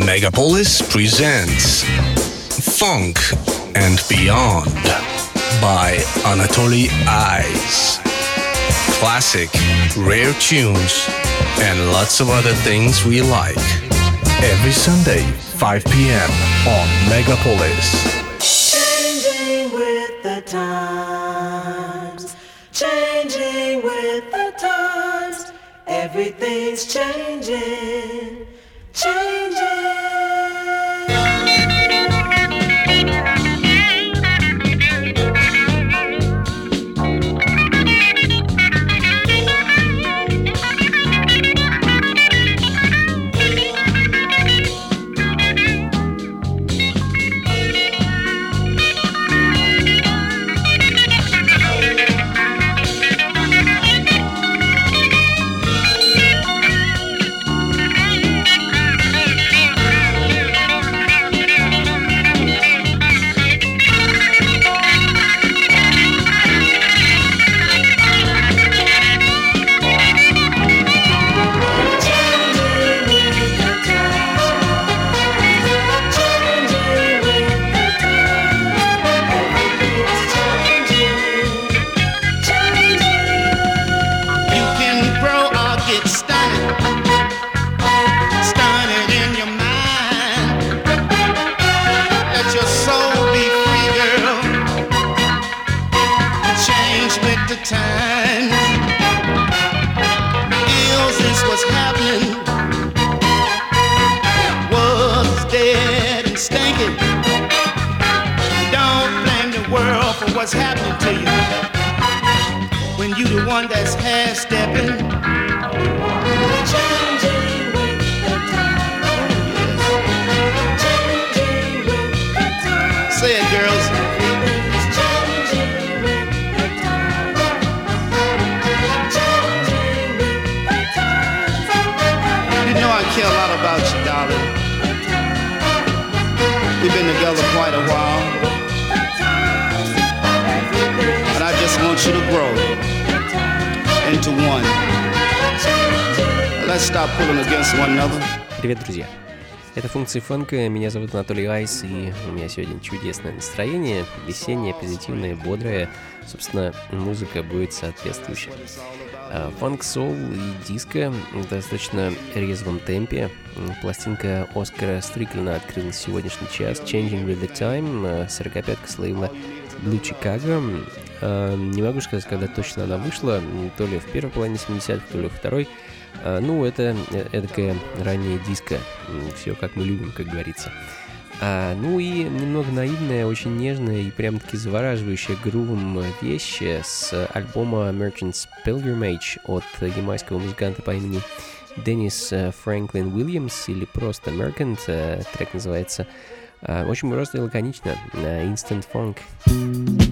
Megapolis presents Funk and Beyond by Anatoly Eyes. Classic, rare tunes, and lots of other things we like. Every Sunday, 5 p.m. on Megapolis. Changing with the times, changing with the times, everything's changing, changing. When you the one that's half stepping. Say it, girls. Care a lot about you, darling. We've been together quite a while, but I just want you to grow Привет, друзья! Это функции фанка, меня зовут Анатолий Айс, и у меня сегодня чудесное настроение, весеннее, позитивное, бодрое. Собственно, музыка будет соответствующая. Фанк, соул и диско в достаточно резвом темпе. Пластинка Оскара Стриклина открылась в сегодняшний час. Changing with the Time, 45-ка с лейбла Blue Chicago. А, Не могу сказать, когда точно она вышла, то ли в первой половине 70-х, то ли во второй. А, Ну, это э, эдакая ранняя диско. Все как мы любим, как говорится. А, ну и немного наивная, очень нежная и прям-таки завораживающая грувом вещь с альбома Merchant's Pilgrimage от ямайского музыканта по имени Деннис э, Фрэнклин Уильямс или просто Merchant. Э, Трек называется э, очень просто и лаконично э, Instant Funk.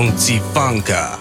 电子 Funka。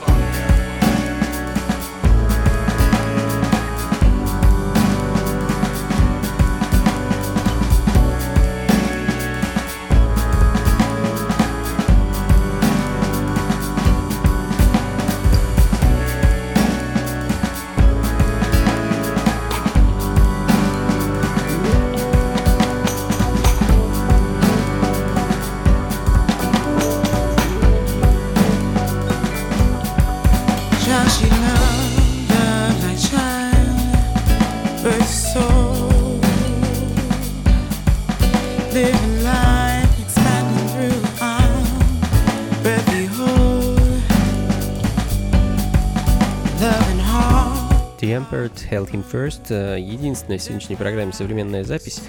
Tempered, Held Him First. Э, единственная в сегодняшней программе современная запись.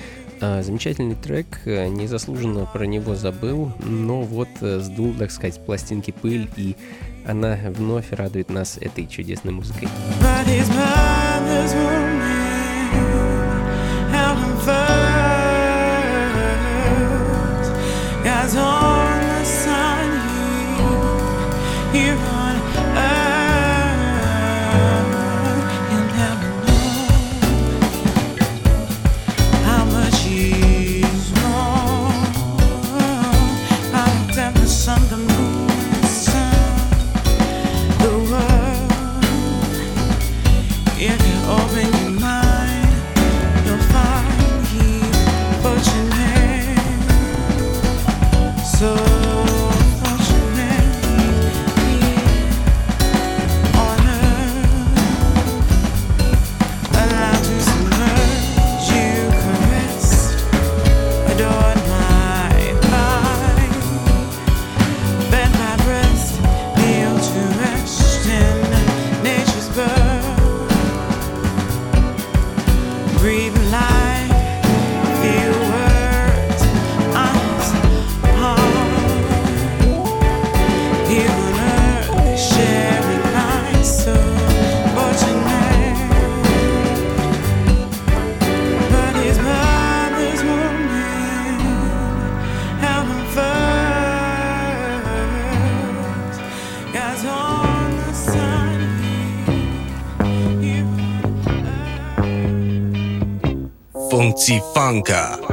А, замечательный трек, э, незаслуженно про него забыл, но вот э, сдул, так сказать, пластинки пыль, и она вновь радует нас этой чудесной музыкой. Blanca.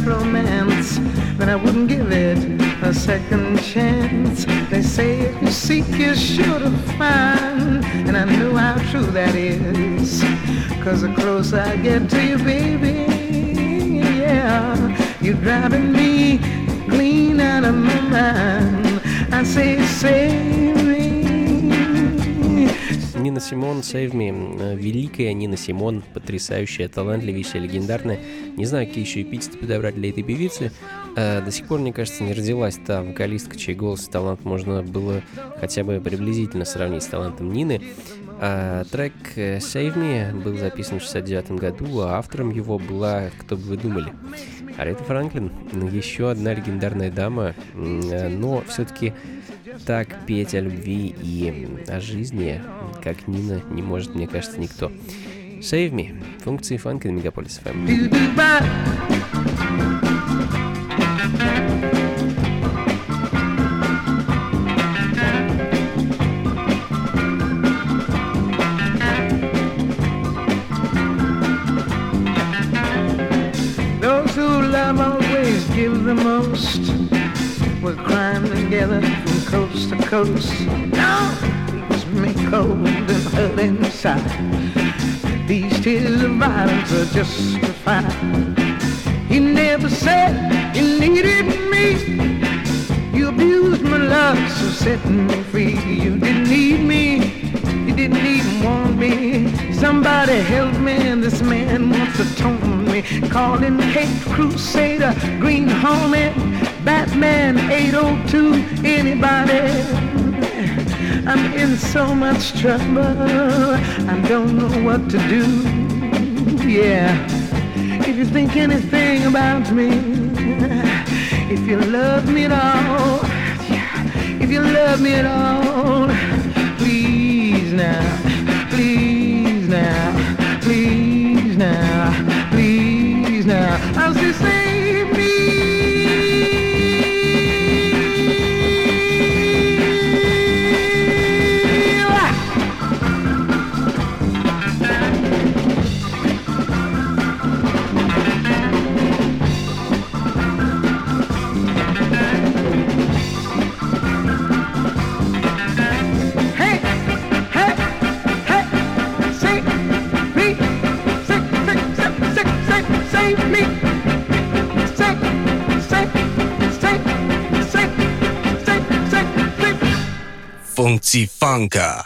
Romance then I wouldn't give it a second chance. They say if you seek, you're sure to find. And I know how true that is. Cause the closer I get to you, baby, yeah, you're driving me clean out of my mind. I say, me. Нина Симон, Save Me, э, великая Нина Симон, потрясающая, талантливейшая, легендарная. Не знаю, какие еще эпитеты подобрать для этой певицы. Э, До сих пор, мне кажется, не родилась та вокалистка, чей голос и талант можно было хотя бы приблизительно сравнить с талантом Нины. А трек э, Save Me был записан в 69 году, а автором его была, кто бы вы думали, Аретта Франклин еще одна легендарная дама, э, но все-таки так петь о любви и о жизни, как Нина, не может, мне кажется, никто. Save Me, функции фанка на Мегаполис FM. Most. We're crying together from coast to coast. Leaves me cold and hurt inside. These tears of violence are justified. You never said you needed me. You abused my love, so set me free. You didn't need me. You didn't even want me. Somebody help me, this man wants to tone me. Call him Crusader, Green Hornet, Batman 802, anybody. I'm in so much trouble, I don't know what to do. Yeah, if you think anything about me, if you love me at all, if you love me at all, please now, Функции фанка.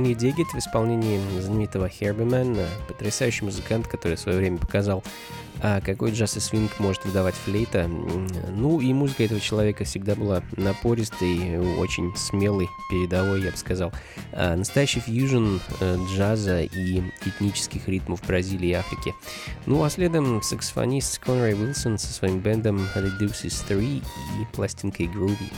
Can You в исполнении знаменитого Herbie потрясающий музыкант, который в свое время показал, а какой джаз и свинг может выдавать флейта. Ну и музыка этого человека всегда была напористой, очень смелой, передовой, я бы сказал. А, настоящий фьюжн э, джаза и этнических ритмов Бразилии и Африки. Ну а следом саксофонист Конрай Уилсон со своим бендом The Deuces 3 и пластинкой Groovy.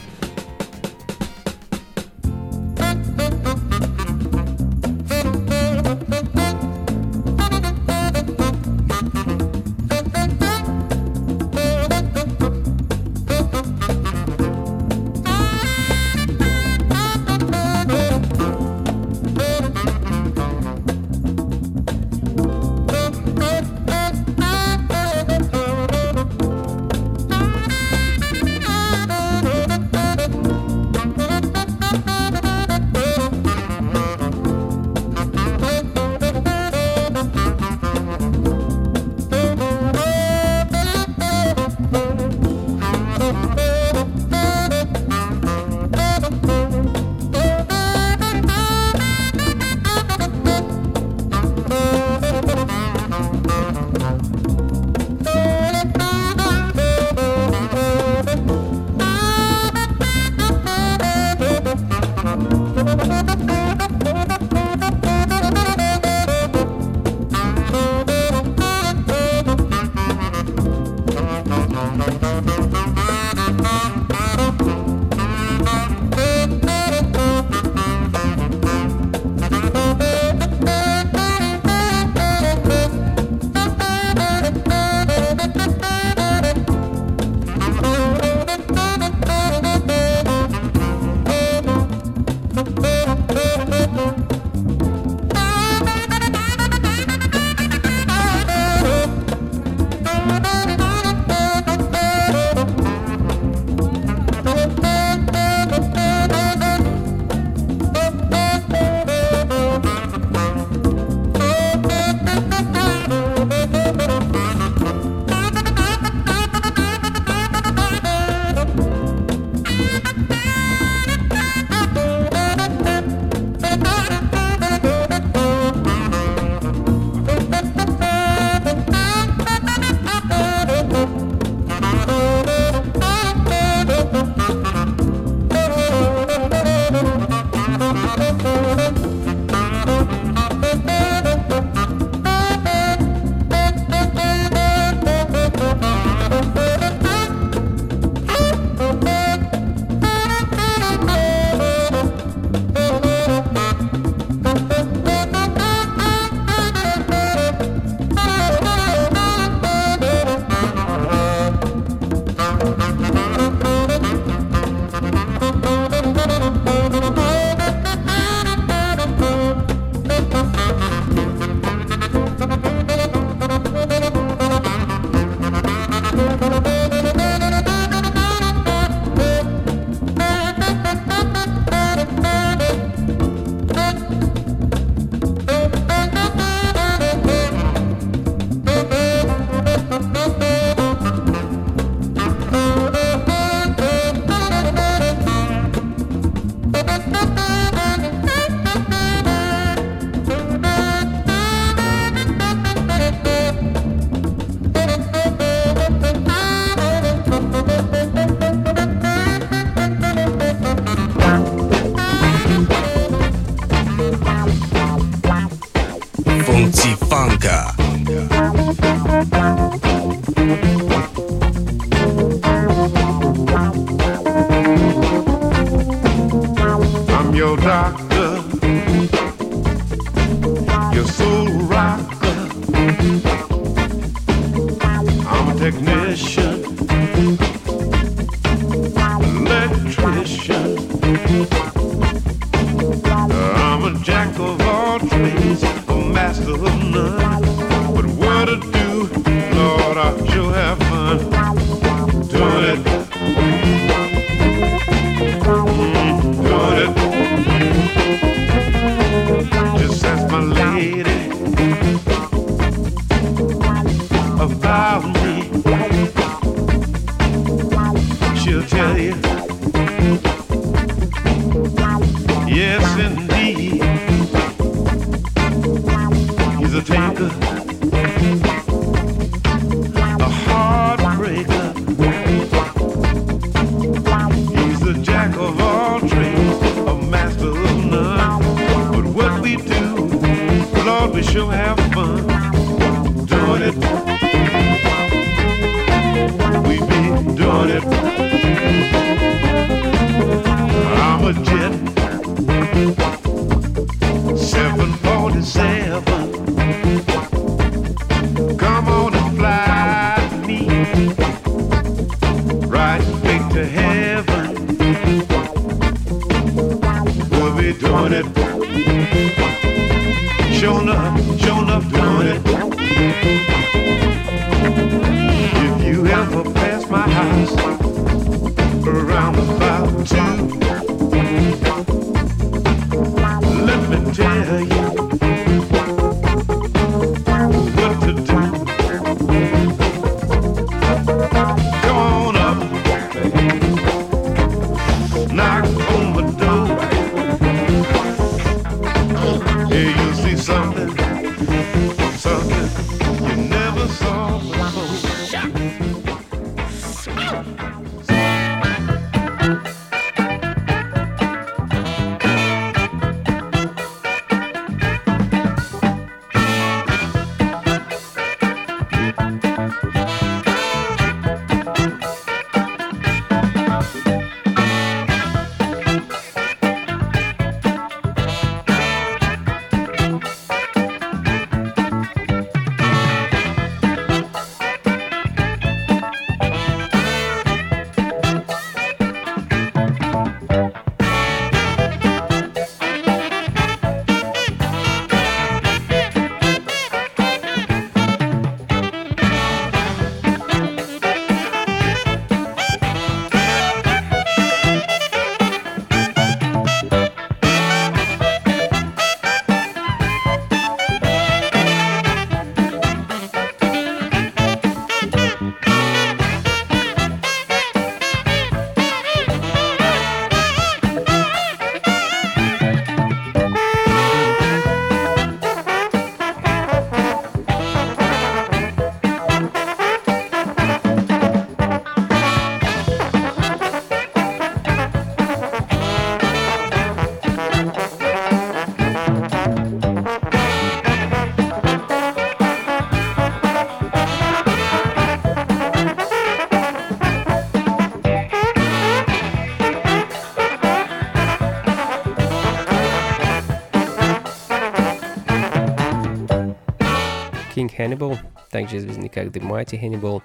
King Hannibal, также известный как The Mighty Hannibal,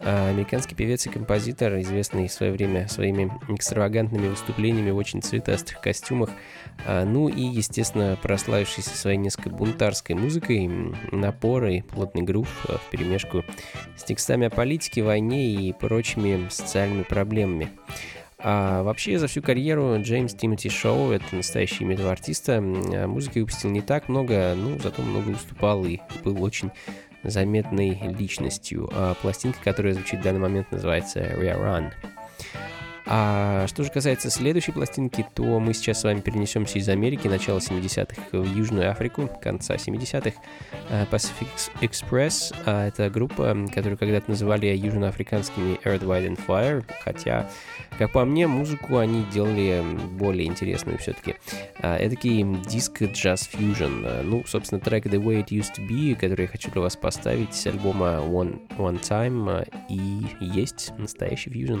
а, американский певец и композитор, известный в свое время своими экстравагантными выступлениями в очень цветастых костюмах, а, ну и, естественно, прославившийся своей несколько бунтарской музыкой, напорой, плотный грув а, в перемешку с текстами о политике, войне и прочими социальными проблемами. А вообще за всю карьеру Джеймс Тимоти Шоу, это настоящее имя этого артиста, а музыки выпустил не так много, ну зато много выступал и был очень заметной личностью. А пластинка, которая звучит в данный момент, называется Rear Run. А что же касается следующей пластинки, то мы сейчас с вами перенесемся из Америки начала 70-х в Южную Африку, конца 70-х. А, Pacific Express а, это группа, которую когда-то называли южноафриканскими Earth, Wind and Fire, хотя, как по мне, музыку они делали более интересную все-таки. Эдакий диск джаз фьюжн. Ну, собственно, трек The Way It Used to Be, который я хочу для вас поставить с альбома One, One Time, а, и есть настоящий фьюжн.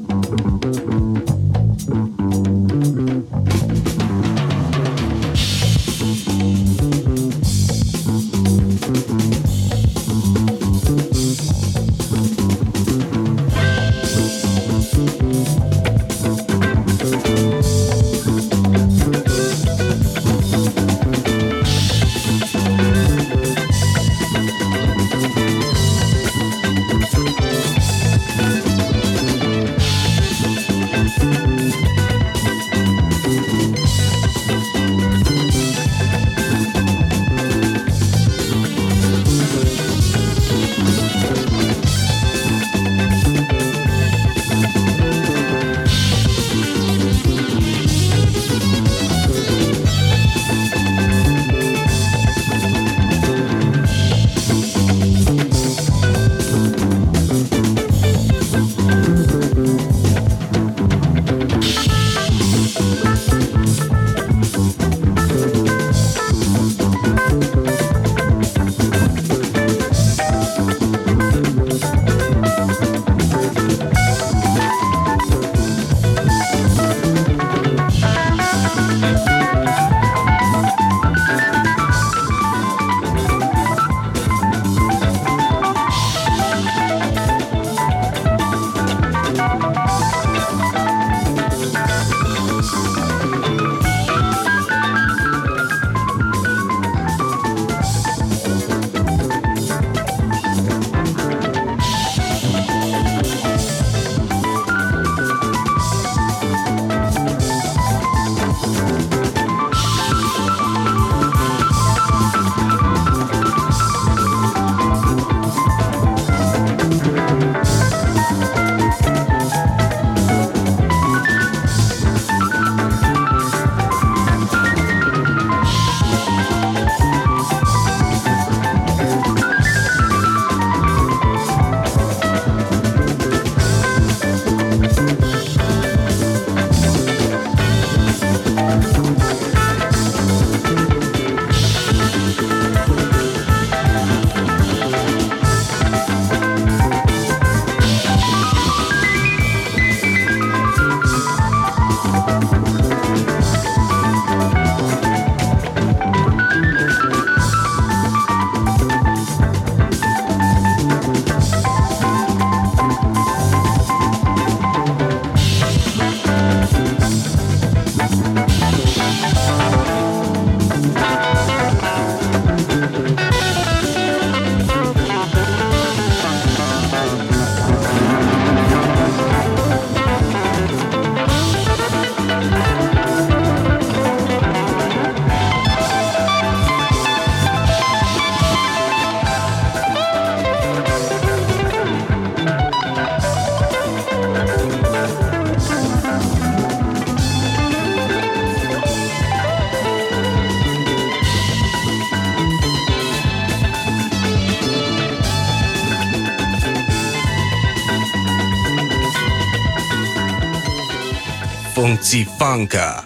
解放卡。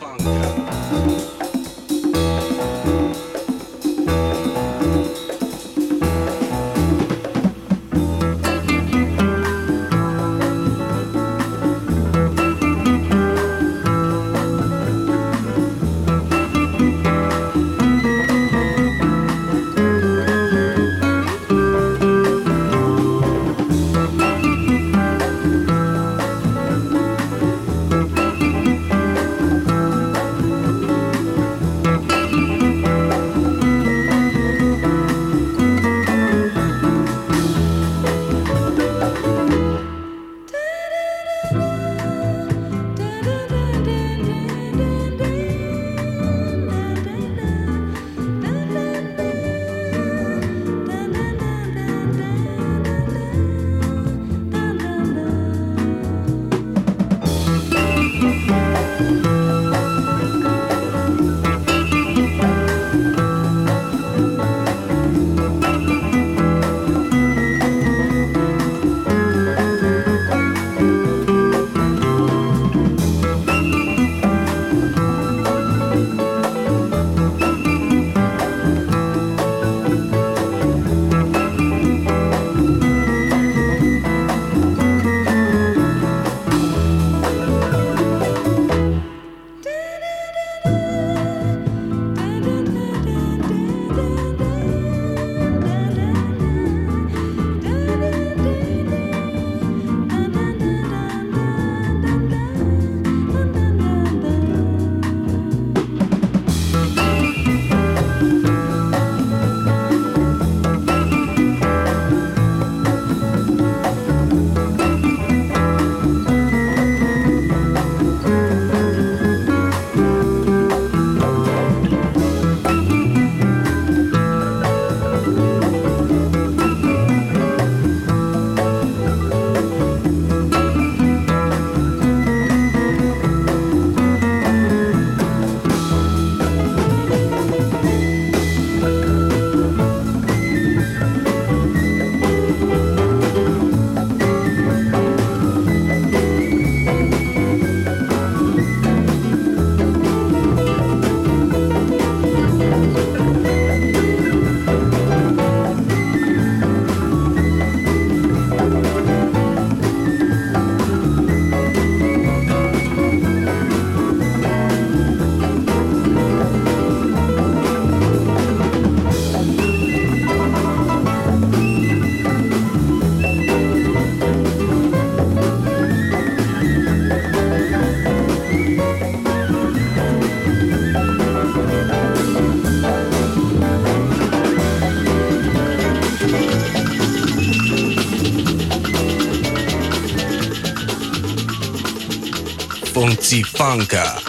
Funky funka.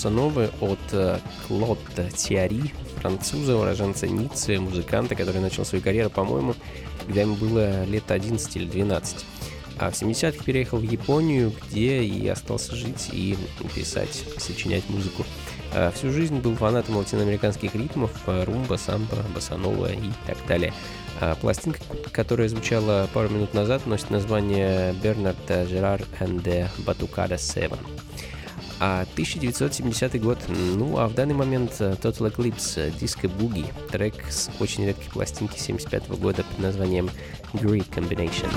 Босса-новы от э, Клод Тиари, француза, уроженца Ниццы, музыканта, который начал свою карьеру, по-моему, когда ему было лет 11 или 12. А в 70-х переехал в Японию, где и остался жить и писать, сочинять музыку. А всю жизнь был фанатом латиноамериканских ритмов, э, румба, самбо, босанова и так далее. А пластинка, которая звучала пару минут назад, носит название Бернард Жерар and the Batucada 7. А 1970 год, ну а в данный момент э, Total Eclipse Disco Boogie, трек с очень редкой пластинки 75 года под названием Great Combination.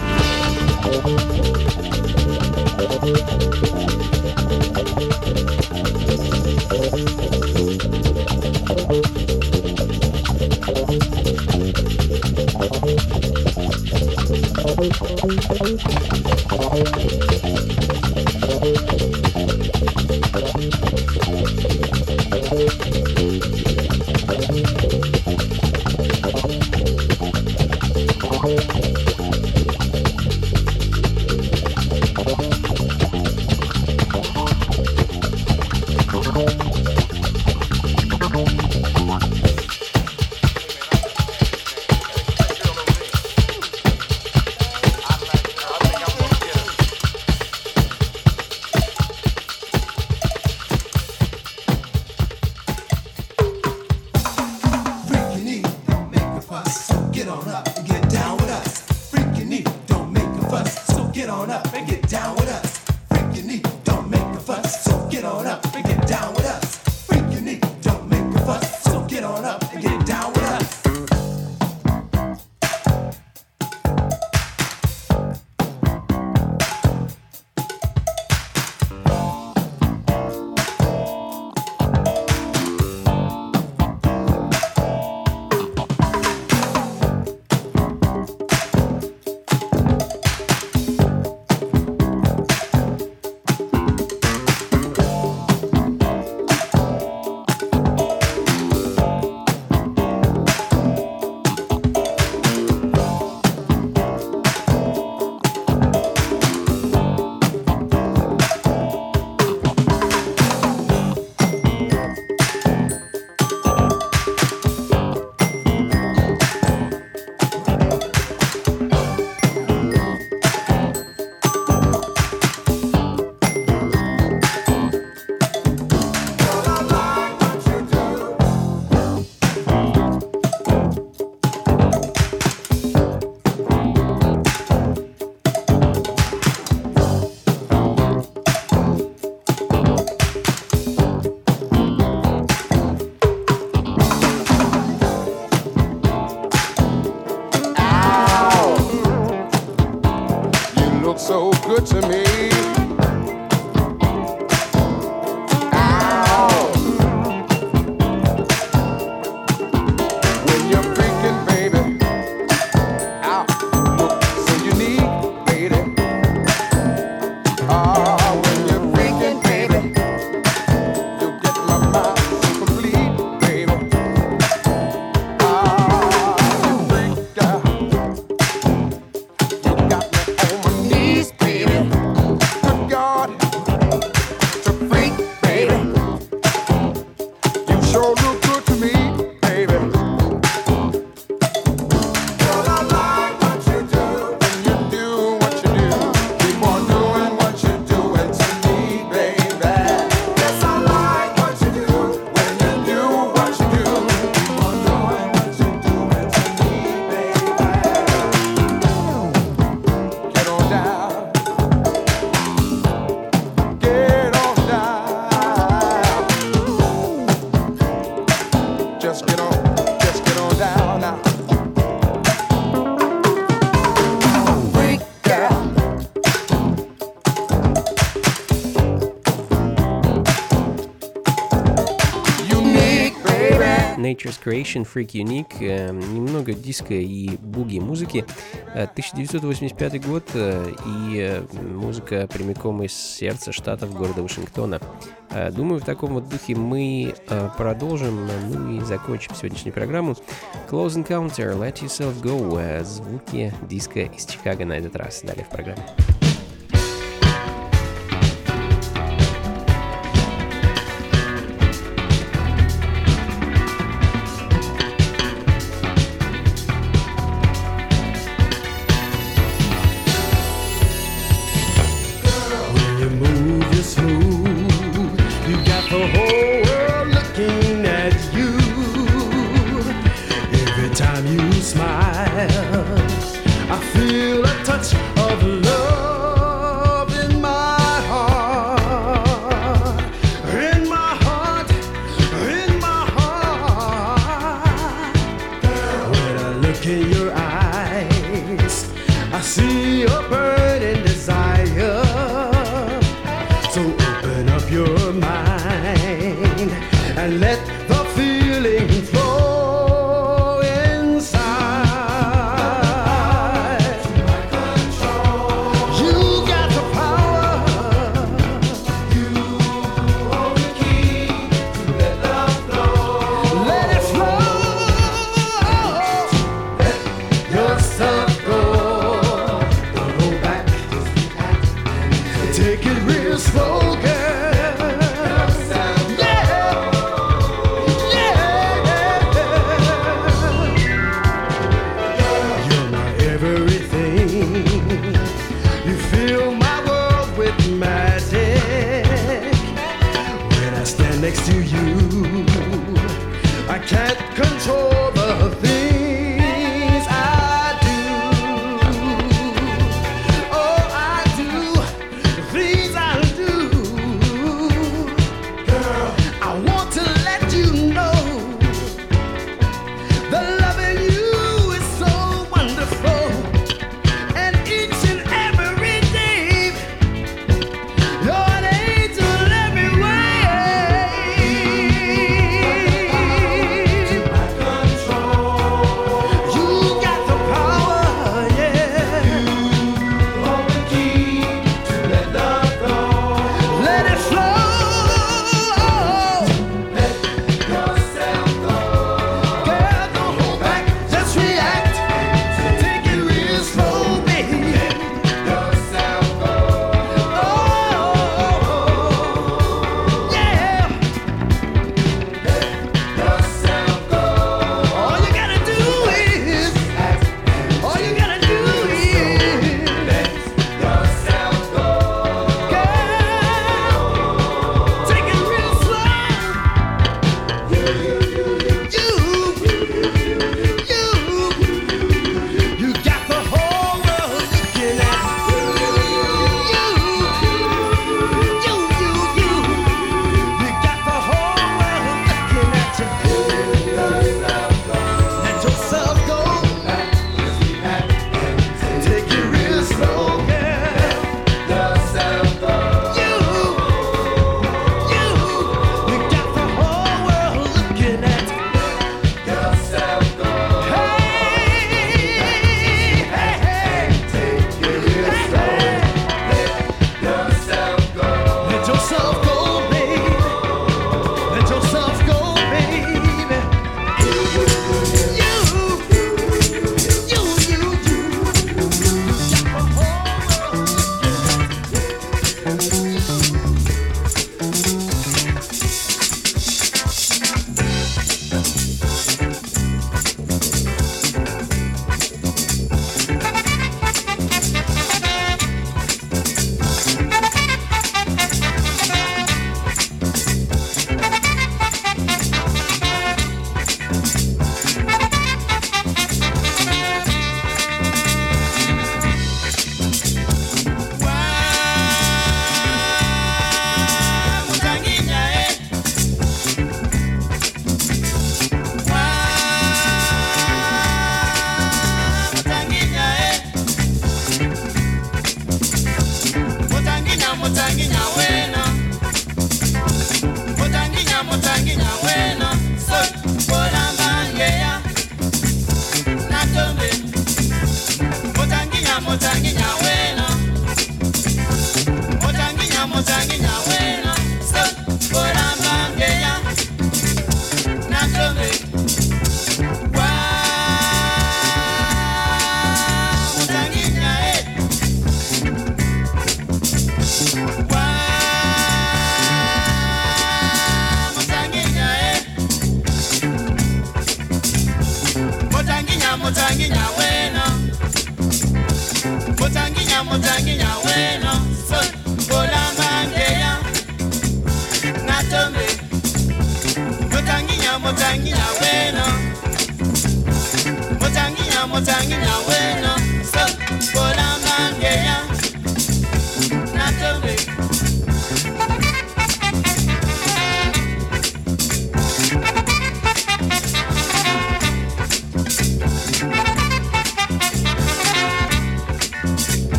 Freak Get down. Creation, Freak Unique, э, немного диска и буги музыки. Э, 1985 год э, и э, музыка прямиком из сердца штатов города Вашингтона. Э, Думаю, в таком вот духе мы э, продолжим, ну и закончим сегодняшнюю программу. Close Encounter, Let Yourself Go, э, звуки диска из Чикаго на этот раз. Далее в программе.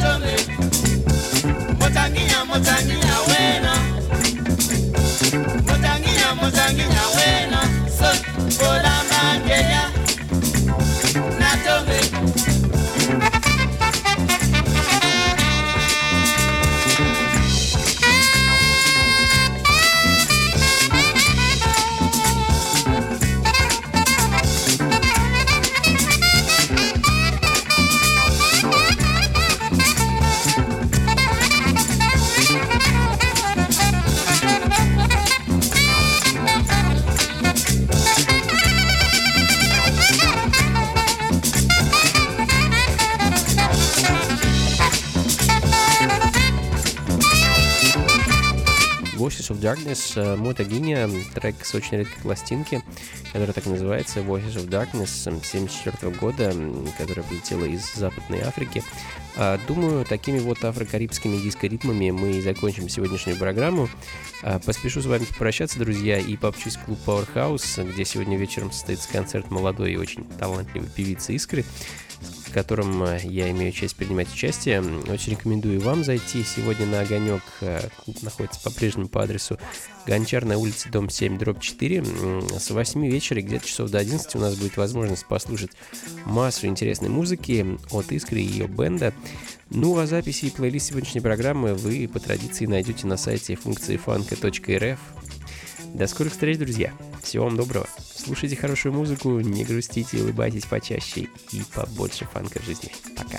Natome motanginya motanginya wena. Motanginya motanginya wena Darkness, э, Мота Гиния, трек с очень редкой пластинки, которая так называется, Voices of Darkness, 1974 года, которая прилетела из Западной Африки. А, Думаю, такими вот афрокарибскими диско-ритмами мы и закончим сегодняшнюю программу. А, Поспешу с вами попрощаться, друзья, и пообщусь в клуб Powerhouse, где сегодня вечером состоится концерт молодой и очень талантливой певицы Искры в котором э, я имею честь принимать участие. Очень рекомендую вам зайти сегодня на огонек. Э, Клуб находится по-прежнему по адресу Гончарная улица, дом 7, дробь 4. М, С 8 вечера где-то часов до 11 у нас будет возможность послушать массу интересной музыки от Искры и ее бенда. Ну а записи и плейлист сегодняшней программы вы по традиции найдете на сайте функции фанка.рф. До скорых встреч, друзья. Всего вам доброго. Слушайте хорошую музыку, не грустите, улыбайтесь почаще и побольше фанка в жизни. Пока.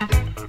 You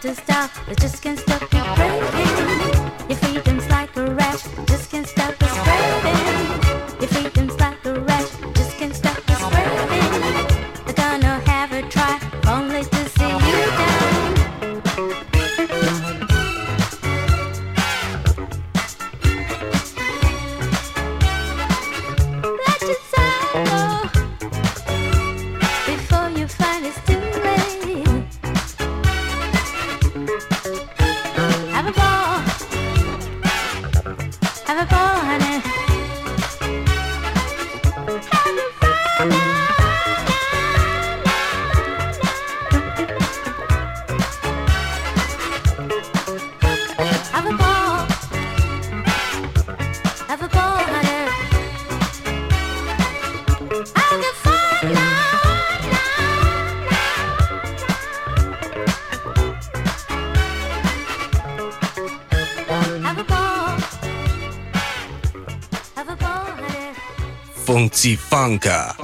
to stop. I just can't stop. Funka.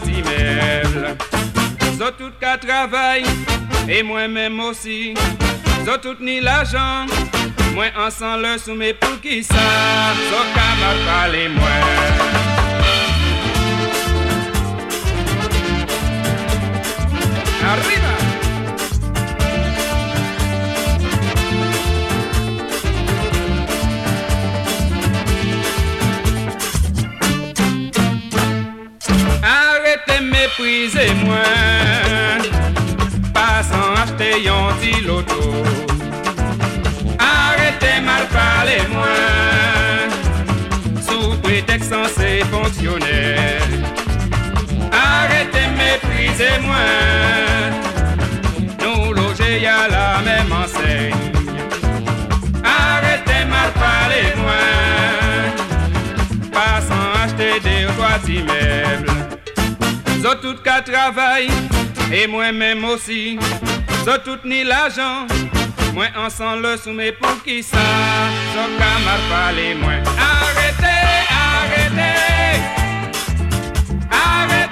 D'immeubles Zo tout ka travail Et moi-même aussi. Zo tout ni l'argent Moi ensemble le soumet pour qui ça. Zo m'a parlé moi prize mwen Pasan achete yon ti loto Arrete mal pale mwen Sou pretek san se fonksyonel Arrete meprize mwen Nou loje ya la mem ansey Arrete mal pale mwen Pasan achete de ou Zot tout qu'à travail, et moi-même aussi. Zot tout ni l'argent, moi ensemble sous mes pour qui ça? Zot qu'à m'a parlé, moi. Arrêtez, arrêtez, arrêtez.